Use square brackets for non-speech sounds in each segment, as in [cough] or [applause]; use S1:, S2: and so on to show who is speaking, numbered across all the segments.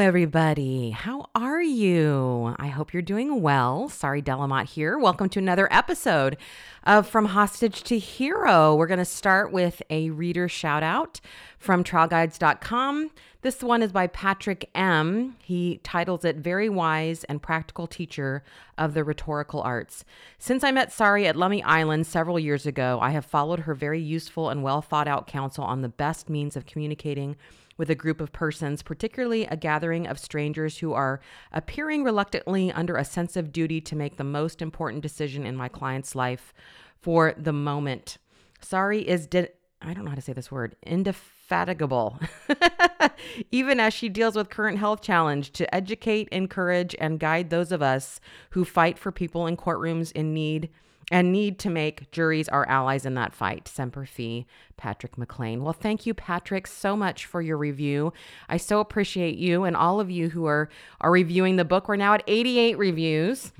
S1: Everybody. How are you? I hope you're doing well. Sari, Delamotte here. Welcome to another episode of From Hostage to Hero. We're going to start with a reader shout out from trialguides.com. This one is by Patrick M. He titles it Very Wise and Practical Teacher of the Rhetorical Arts. Since I met Sari at Lummi Island several years ago, I have followed her very useful and well thought out counsel on the best means of communicating with a group of persons, particularly a gathering of strangers who are appearing reluctantly under a sense of duty to make the most important decision in my client's life for the moment. Sari is, de- I don't know how to say this word, indefatigable, [laughs] even as she deals with current health challenge to educate, encourage, and guide those of us who fight for people in courtrooms in need and need to make juries our allies in that fight. Semper Fi, Patrick McLean. Well, thank you, Patrick, so much for your review. I so appreciate you and all of you who are are reviewing the book. We're now at 88 reviews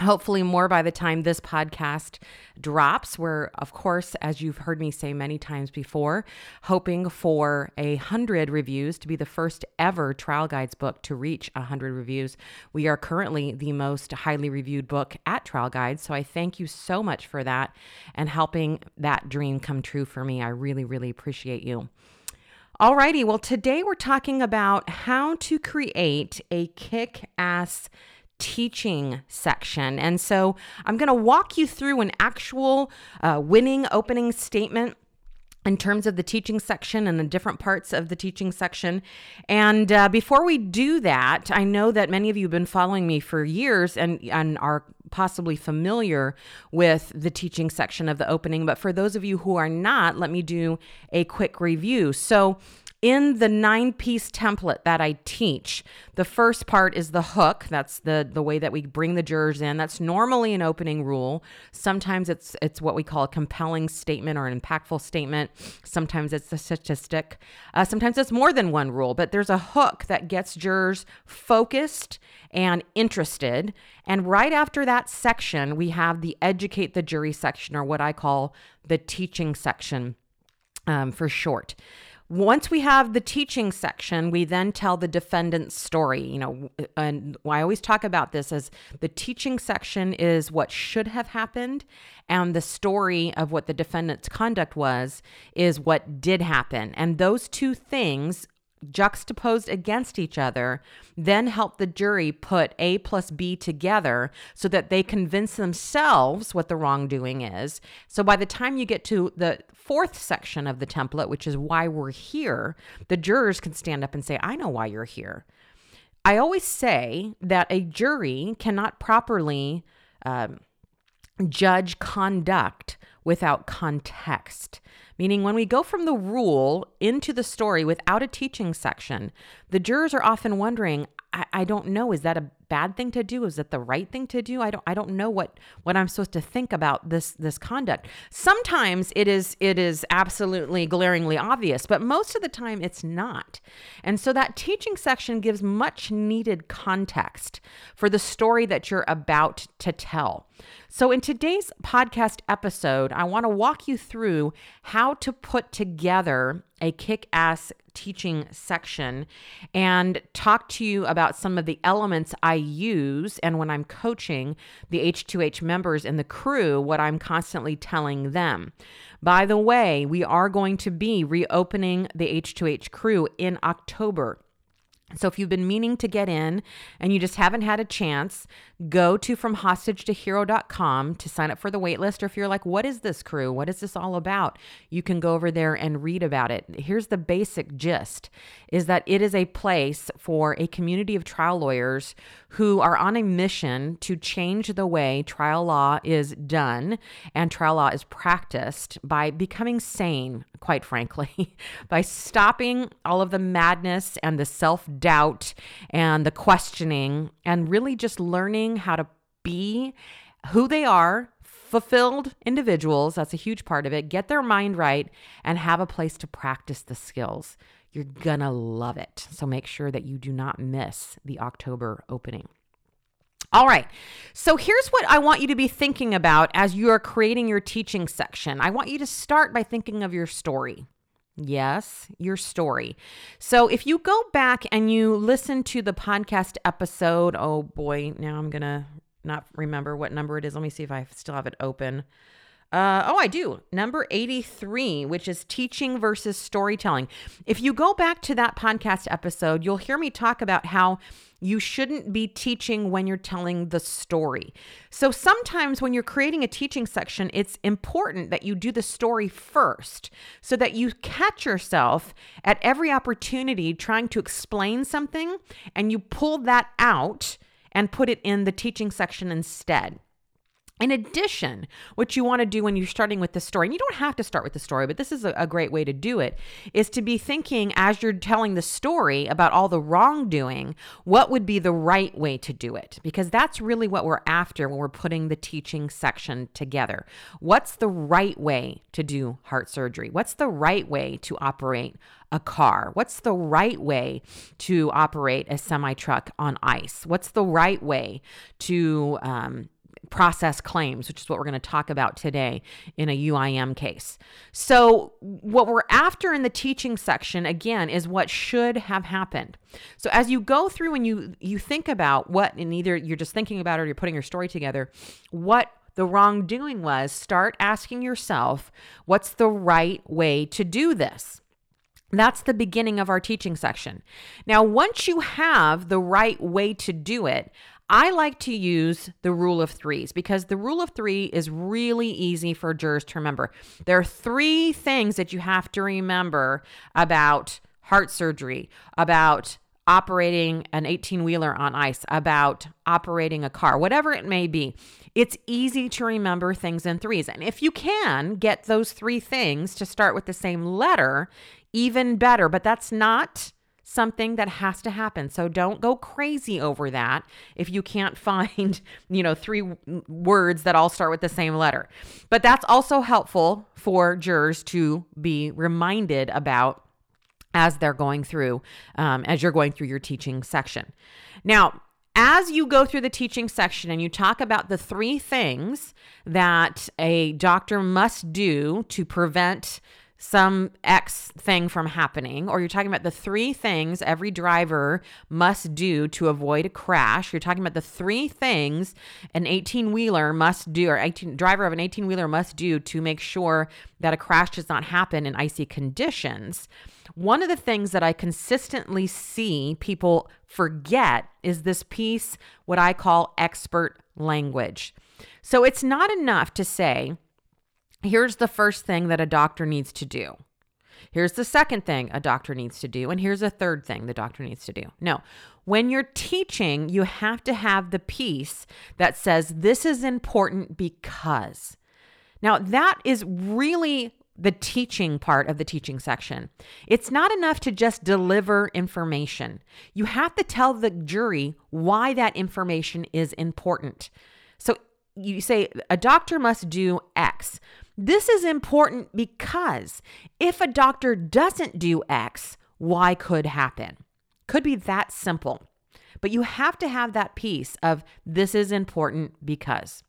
S1: hopefully more by the time this podcast drops. We're of course as you've heard me say many times before hoping for a hundred reviews to be the first ever trial guides book to reach a hundred reviews. We are currently the most highly reviewed book at trial guides so i thank you so much for that and helping that dream come true for me. I really really appreciate you. Alrighty, well, today we're talking about how to create a kick ass teaching section. And so I'm going to walk you through an actual uh, winning opening statement in terms of the teaching section and the different parts of the teaching section. And uh, before we do that, I know that many of you have been following me for years and, and are possibly familiar with the teaching section of the opening. But for those of you who are not, let me do a quick review. So, in the nine piece template that I teach, the first part is the hook. That's the the way that we bring the jurors in. That's normally an opening rule. Sometimes it's it's what we call a compelling statement or an impactful statement. Sometimes it's a statistic. Uh, sometimes it's more than one rule. But there's a hook that gets jurors focused and interested. And right after that section, we have the educate the jury section, or what I call the teaching section um, for short. Once we have the teaching section, we then tell the defendant's story. You know, and I always talk about this as the teaching section is what should have happened, and the story of what the defendant's conduct was is what did happen. And those two things juxtaposed against each other, then help the jury put A plus B together so that they convince themselves what the wrongdoing is. So by the time you get to the fourth section of the template, which is why we're here, the jurors can stand up and say, I know why you're here. I always say that a jury cannot properly um, judge conduct without context. Meaning, when we go from the rule into the story without a teaching section, the jurors are often wondering, I, I don't know, is that a bad thing to do? Is that the right thing to do? I don't I don't know what what I'm supposed to think about this this conduct. Sometimes it is it is absolutely glaringly obvious, but most of the time it's not. And so that teaching section gives much needed context for the story that you're about to tell. So in today's podcast episode, I want to walk you through how to put together a kick ass teaching section and talk to you about some of the elements I use and when I'm coaching the H2H members and the crew, what I'm constantly telling them. By the way, we are going to be reopening the H2H crew in October. So if you've been meaning to get in and you just haven't had a chance, go to FromHostageToHero.com to sign up for the waitlist. Or if you're like, what is this crew? What is this all about? You can go over there and read about it. Here's the basic gist is that it is a place for a community of trial lawyers who are on a mission to change the way trial law is done and trial law is practiced by becoming sane, quite frankly, [laughs] by stopping all of the madness and the self doubt and the questioning, and really just learning how to be who they are, fulfilled individuals. That's a huge part of it. Get their mind right and have a place to practice the skills. You're gonna love it. So make sure that you do not miss the October opening. All right. So here's what I want you to be thinking about as you are creating your teaching section. I want you to start by thinking of your story. Yes, your story. So if you go back and you listen to the podcast episode, oh boy, now I'm going to not remember what number it is. Let me see if I still have it open. Uh, oh, I do. Number 83, which is teaching versus storytelling. If you go back to that podcast episode, you'll hear me talk about how you shouldn't be teaching when you're telling the story. So sometimes when you're creating a teaching section, it's important that you do the story first so that you catch yourself at every opportunity trying to explain something and you pull that out and put it in the teaching section instead. In addition, what you want to do when you're starting with the story, and you don't have to start with the story, but this is a, a, great way to do it, is to be thinking as you're telling the story about all the wrongdoing, what would be the right way to do it? Because that's really what we're after when we're putting the teaching section together. What's the right way to do heart surgery? What's the right way to operate a car? What's the right way to operate a semi truck on ice? What's the right way to um, process claims, which is what we're going to talk about today in a UIM case. So, what we're after in the teaching section again is what should have happened. So, as you go through and you you think about what and either you're just thinking about or you're putting your story together, what the wrongdoing was, start asking yourself, what's the right way to do this? That's the beginning of our teaching section. Now, once you have the right way to do it, I like to use the rule of threes because the rule of three is really easy for jurors to remember. There are three things that you have to remember about heart surgery, about operating an 18 wheeler on ice, about operating a car, whatever it may be. It's easy to remember things in threes. And if you can get those three things to start with the same letter, even better. But that's not something that has to happen. So don't go crazy over that if you can't [laughs] find, you know, three words that all start with the same letter. But that's also helpful for jurors to be reminded about as they're going through, um, as you're going through your teaching section. Now, as you go through the teaching section and you talk about the three things that a doctor must do to prevent some X thing from happening, or you're talking about the three things every driver must do to avoid a crash. You're talking about the three things an 18 wheeler must do, or 18 driver of an 18 wheeler must do to make sure that a crash does not happen in icy conditions. One of the things that I consistently see people forget is this piece, what I call expert language. So it's not enough to say, here's the first thing that a doctor needs to do. Here's the second thing a doctor needs to do. And here's a third thing the doctor needs to do. No, when you're teaching, you have to have the piece that says, this is important because. Now, that is really the teaching part of the teaching section. It's not enough to just deliver information. You have to tell the jury why that information is important. So you say a doctor must do X. This is important because if a doctor doesn't do X, Y could happen. Could be that simple. But you have to have that piece of this is important because.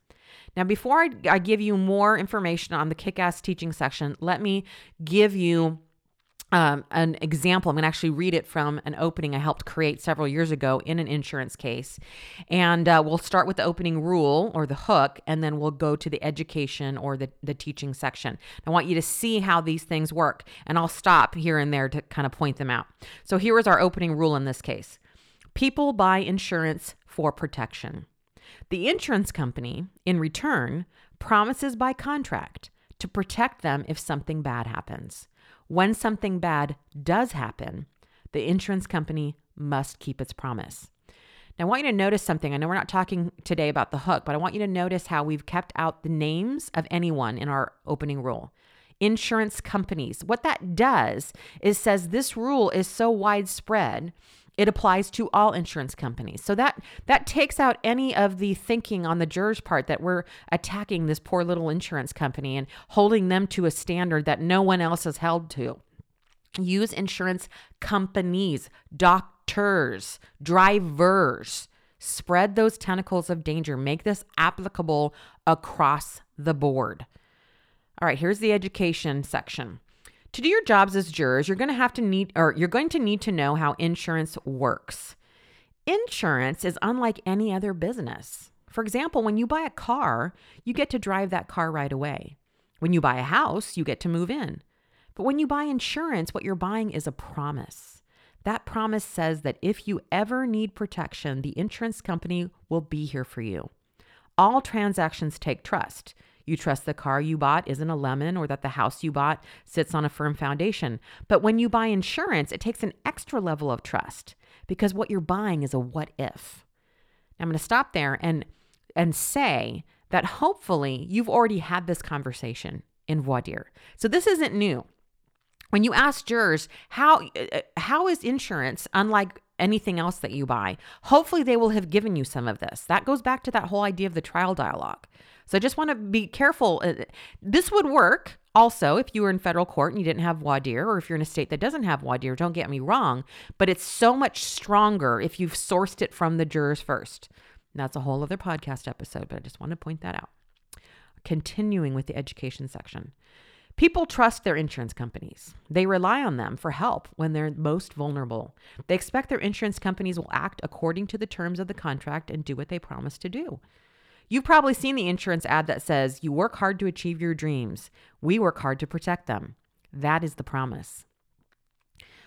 S1: Now, before I, I give you more information on the kick ass teaching section, let me give you um, an example. I'm going to actually read it from an opening I helped create several years ago in an insurance case. And uh, we'll start with the opening rule or the hook, and then we'll go to the education or the, the teaching section. I want you to see how these things work, and I'll stop here and there to kind of point them out. So here is our opening rule in this case people buy insurance for protection. The insurance company, in return, promises by contract to protect them if something bad happens. When something bad does happen, the insurance company must keep its promise. Now, I want you to notice something. I know we're not talking today about the hook, but I want you to notice how we've kept out the names of anyone in our opening rule. Insurance companies. What that does is says this rule is so widespread It applies to all insurance companies. So that that takes out any of the thinking on the jurors' part that we're attacking this poor little insurance company and holding them to a standard that no one else is held to. Use insurance companies, doctors, drivers. Spread those tentacles of danger. Make this applicable across the board. All right, here's the education section. To do your jobs as jurors, you're going to have to need or you're going to need to know how insurance works. Insurance is unlike any other business. For example, when you buy a car, you get to drive that car right away. When you buy a house, you get to move in. But when you buy insurance, what you're buying is a promise. That promise says that if you ever need protection, the insurance company will be here for you. All transactions take trust. You trust the car you bought isn't a lemon or that the house you bought sits on a firm foundation. But when you buy insurance, it takes an extra level of trust because what you're buying is a what if. I'm going to stop there and and say that hopefully you've already had this conversation in voir dire. So this isn't new. When you ask jurors how uh, how is insurance unlike anything else that you buy, hopefully they will have given you some of this. That goes back to that whole idea of the trial dialogue. So I just want to be careful. Uh, this would work also if you were in federal court and you didn't have dire, or if you're in a state that doesn't have dire, don't get me wrong, but it's so much stronger if you've sourced it from the jurors first. And that's a whole other podcast episode, but I just want to point that out. Continuing with the education section. People trust their insurance companies. They rely on them for help when they're most vulnerable. They expect their insurance companies will act according to the terms of the contract and do what they promise to do. You've probably seen the insurance ad that says, You work hard to achieve your dreams. We work hard to protect them. That is the promise.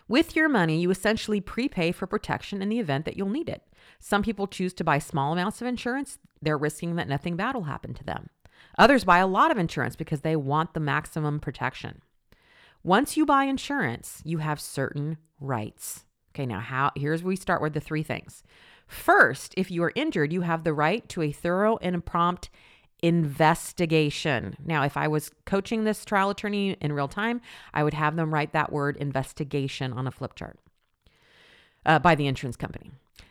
S1: With your money, you essentially prepay for protection in the event that you'll need it. Some people choose to buy small amounts of insurance, they're risking that nothing bad will happen to them. Others buy a lot of insurance because they want the maximum protection. Once you buy insurance, you have certain rights. Okay, now how here's where we start with the three things. First, if you are injured, you have the right to a thorough and prompt investigation. Now, if I was coaching this trial attorney in real time, I would have them write that word investigation on a flip chart uh, by the insurance company.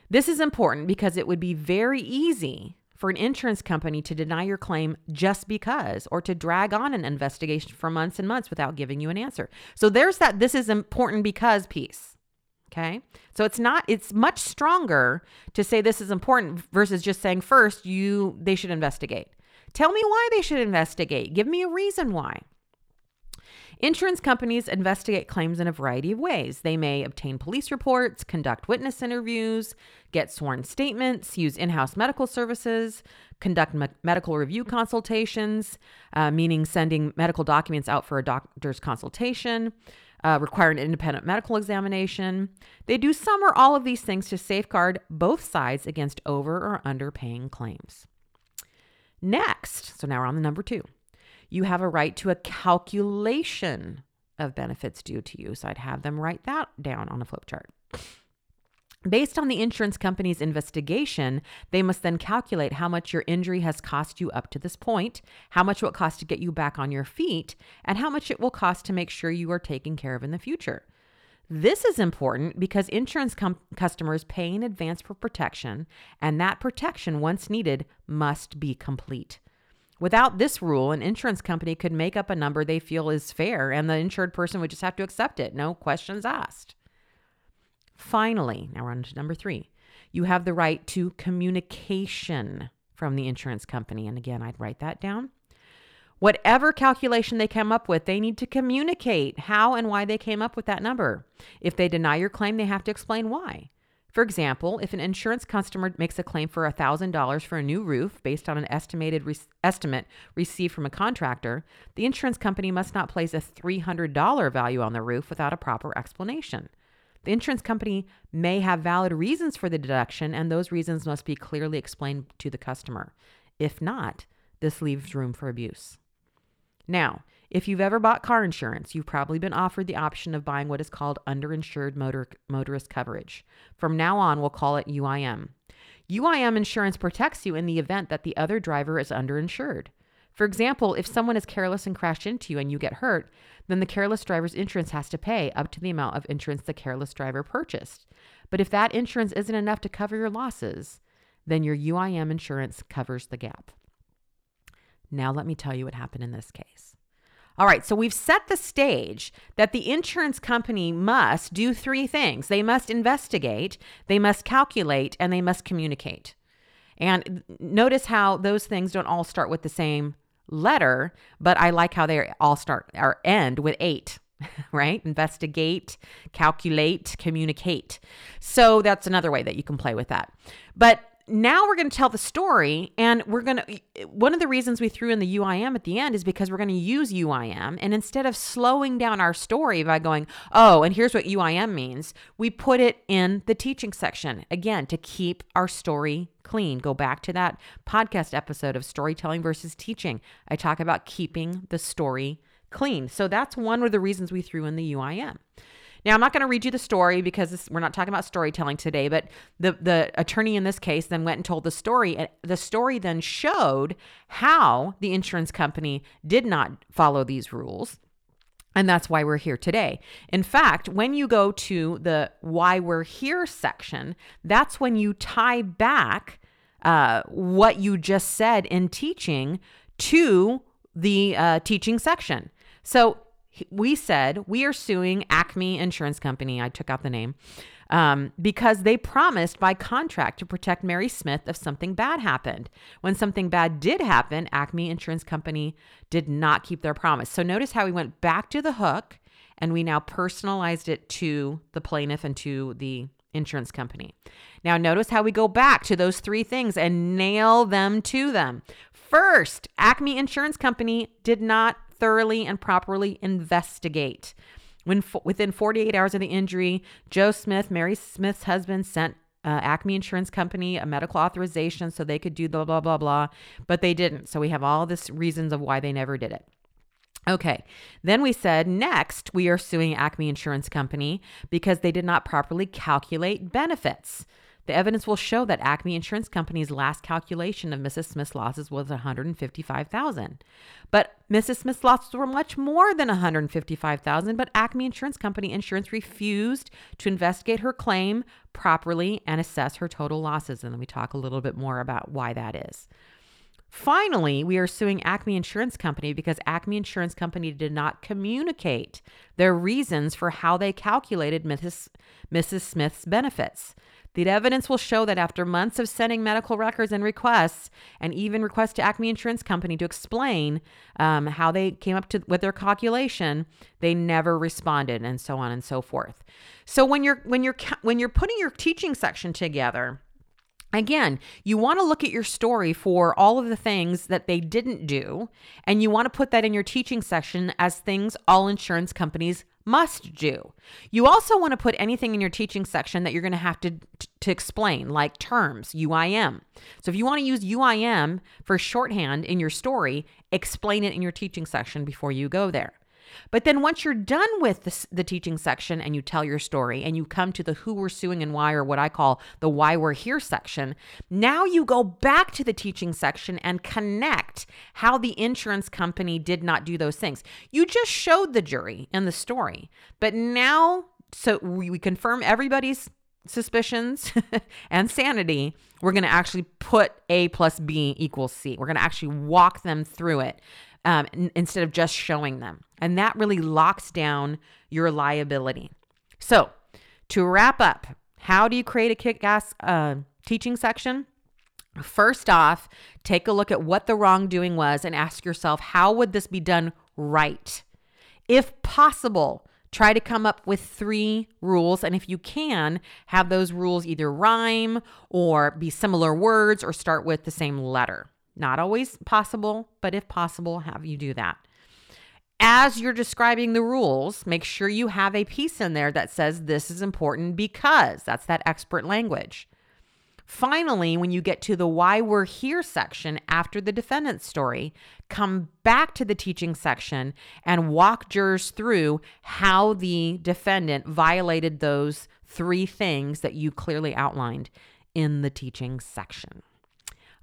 S1: This is important because it would be very easy for an insurance company to deny your claim just because or to drag on an investigation for months and months without giving you an answer. So there's that this is important because piece. Okay. So it's not, it's much stronger to say this is important versus just saying first you, they should investigate. Tell me why they should investigate. Give me a reason why. Insurance companies investigate claims in a variety of ways. They may obtain police reports, conduct witness interviews, get sworn statements, use in house medical services, conduct me- medical review consultations, uh, meaning sending medical documents out for a doctor's consultation, uh, require an independent medical examination. They do some or all of these things to safeguard both sides against over or underpaying claims. Next, so now we're on the number two, you have a right to a calculation of benefits due to you. So I'd have them write that down on a flip chart. Based on the insurance company's investigation, they must then calculate how much your injury has cost you up to this point, how much it will cost to get you back on your feet, and how much it will cost to make sure you are taken care of in the future. This is important because insurance com- customers pay in advance for protection, and that protection, once needed, must be complete. Without this rule, an insurance company could make up a number they feel is fair, and the insured person would just have to accept it, no questions asked. Finally, now we're on to number three. You have the right to communication from the insurance company. And again, I'd write that down. Whatever calculation they come up with, they need to communicate how and why they came up with that number. If they deny your claim, they have to explain why. For example, if an insurance customer makes a claim for $1,000 for a new roof based on an estimated re- estimate received from a contractor, the insurance company must not place a $300 value on the roof without a proper explanation. The insurance company may have valid reasons for the deduction, and those reasons must be clearly explained to the customer. If not, this leaves room for abuse. Now, if you've ever bought car insurance, you've probably been offered the option of buying what is called underinsured motor, motorist coverage. From now on, we'll call it UIM. UIM insurance protects you in the event that the other driver is underinsured. For example, if someone is careless and crashed into you and you get hurt, then the careless driver's insurance has to pay up to the amount of insurance the careless driver purchased. But if that insurance isn't enough to cover your losses, then your UIM insurance covers the gap. Now, let me tell you what happened in this case. All right, so we've set the stage that the insurance company must do three things they must investigate, they must calculate, and they must communicate. And notice how those things don't all start with the same letter, but I like how they all start or end with ate, [laughs] right? Investigate, calculate, communicate. So that's another way that you can play with that. But now we're going to tell the story and we're going to one of the reasons we threw in the UIM at the end is because we're going to use UIM and instead of slowing down our story by going, "Oh, and here's what UIM means," we put it in the teaching section again to keep our story clean. Go back to that podcast episode of storytelling versus teaching. I talk about keeping the story clean. So that's one of the reasons we threw in the UIM. Now, I'm not going to read you the story because this, we're not talking about storytelling today, but the, the attorney in this case then went and told the story. And the story then showed how the insurance company did not follow these rules. And that's why we're here today. In fact, when you go to the why we're here section, that's when you tie back uh, what you just said in teaching to the uh, teaching section. So we said we are suing Acme Insurance Company. I took out the name um, because they promised by contract to protect Mary Smith if something bad happened. When something bad did happen, Acme Insurance Company did not keep their promise. So notice how we went back to the hook and we now personalized it to the plaintiff and to the insurance company. Now, notice how we go back to those three things and nail them to them. First, Acme Insurance Company did not thoroughly and properly investigate. When within 48 hours of the injury, Joe Smith, Mary Smith's husband, sent uh, Acme Insurance Company a medical authorization so they could do blah blah blah blah, but they didn't. So we have all this reasons of why they never did it. Okay. Then we said next we are suing Acme Insurance Company because they did not properly calculate benefits. The evidence will show that Acme Insurance Company's last calculation of Mrs. Smith's losses was 155,000. But Mrs. Smith's losses were much more than 155,000, but Acme Insurance Company insurance refused to investigate her claim properly and assess her total losses. And then we talk a little bit more about why that is. Finally, we are suing Acme Insurance Company because Acme Insurance Company did not communicate their reasons for how they calculated Mrs. Mrs. Smith's benefits. The evidence will show that after months of sending medical records and requests, and even requests to Acme Insurance Company to explain um, how they came up to with their calculation, they never responded, and so on and so forth. So when you're when you're when you're putting your teaching section together, Again, you want to look at your story for all of the things that they didn't do, and you want to put that in your teaching section as things all insurance companies must do. You also want to put anything in your teaching section that you're going to have to to explain like terms, UIM. So if you want to use UIM for shorthand in your story, explain it in your teaching section before you go there. But then once you're done with the, the, teaching section and you tell your story and you come to the who we're suing and why, or what I call the why we're here section, now you go back to the teaching section and connect how the insurance company did not do those things. You just showed the jury in the story, but now, so we, we confirm everybody's suspicions [laughs] and sanity, we're going to actually put A plus B equals C. We're going to actually walk them through it um, n- instead of just showing them. And that really locks down your liability. So, to wrap up, how do you create a kick ass uh, teaching section? First off, take a look at what the wrongdoing was and ask yourself, how would this be done right? If possible, try to come up with three rules. And if you can, have those rules either rhyme or be similar words or start with the same letter. Not always possible, but if possible, have you do that. As you're describing the rules, make sure you have a piece in there that says this is important because that's that expert language. Finally, when you get to the why we're here section after the defendant's story, come back to the teaching section and walk jurors through how the defendant violated those three things that you clearly outlined in the teaching section.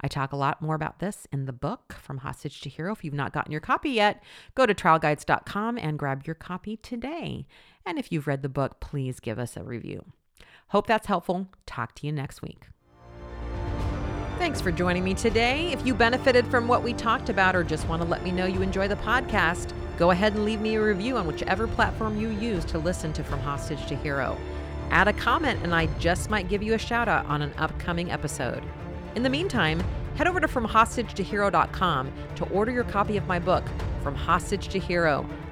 S1: I talk a lot more about this in the book, From Hostage to Hero. If you've not gotten your copy yet, go to trialguides.com and grab your copy today. And if you've read the book, please give us a review. Hope that's helpful. Talk to you next week. Thanks for joining me today. If you benefited from what we talked about or just want to let me know you enjoy the podcast, go ahead and leave me a review on whichever platform you use to listen to From Hostage to Hero. Add a comment, and I just might give you a shout out on an upcoming episode. In the meantime, head over to FromHostageToHero.com to order your copy of my book, From Hostage to Hero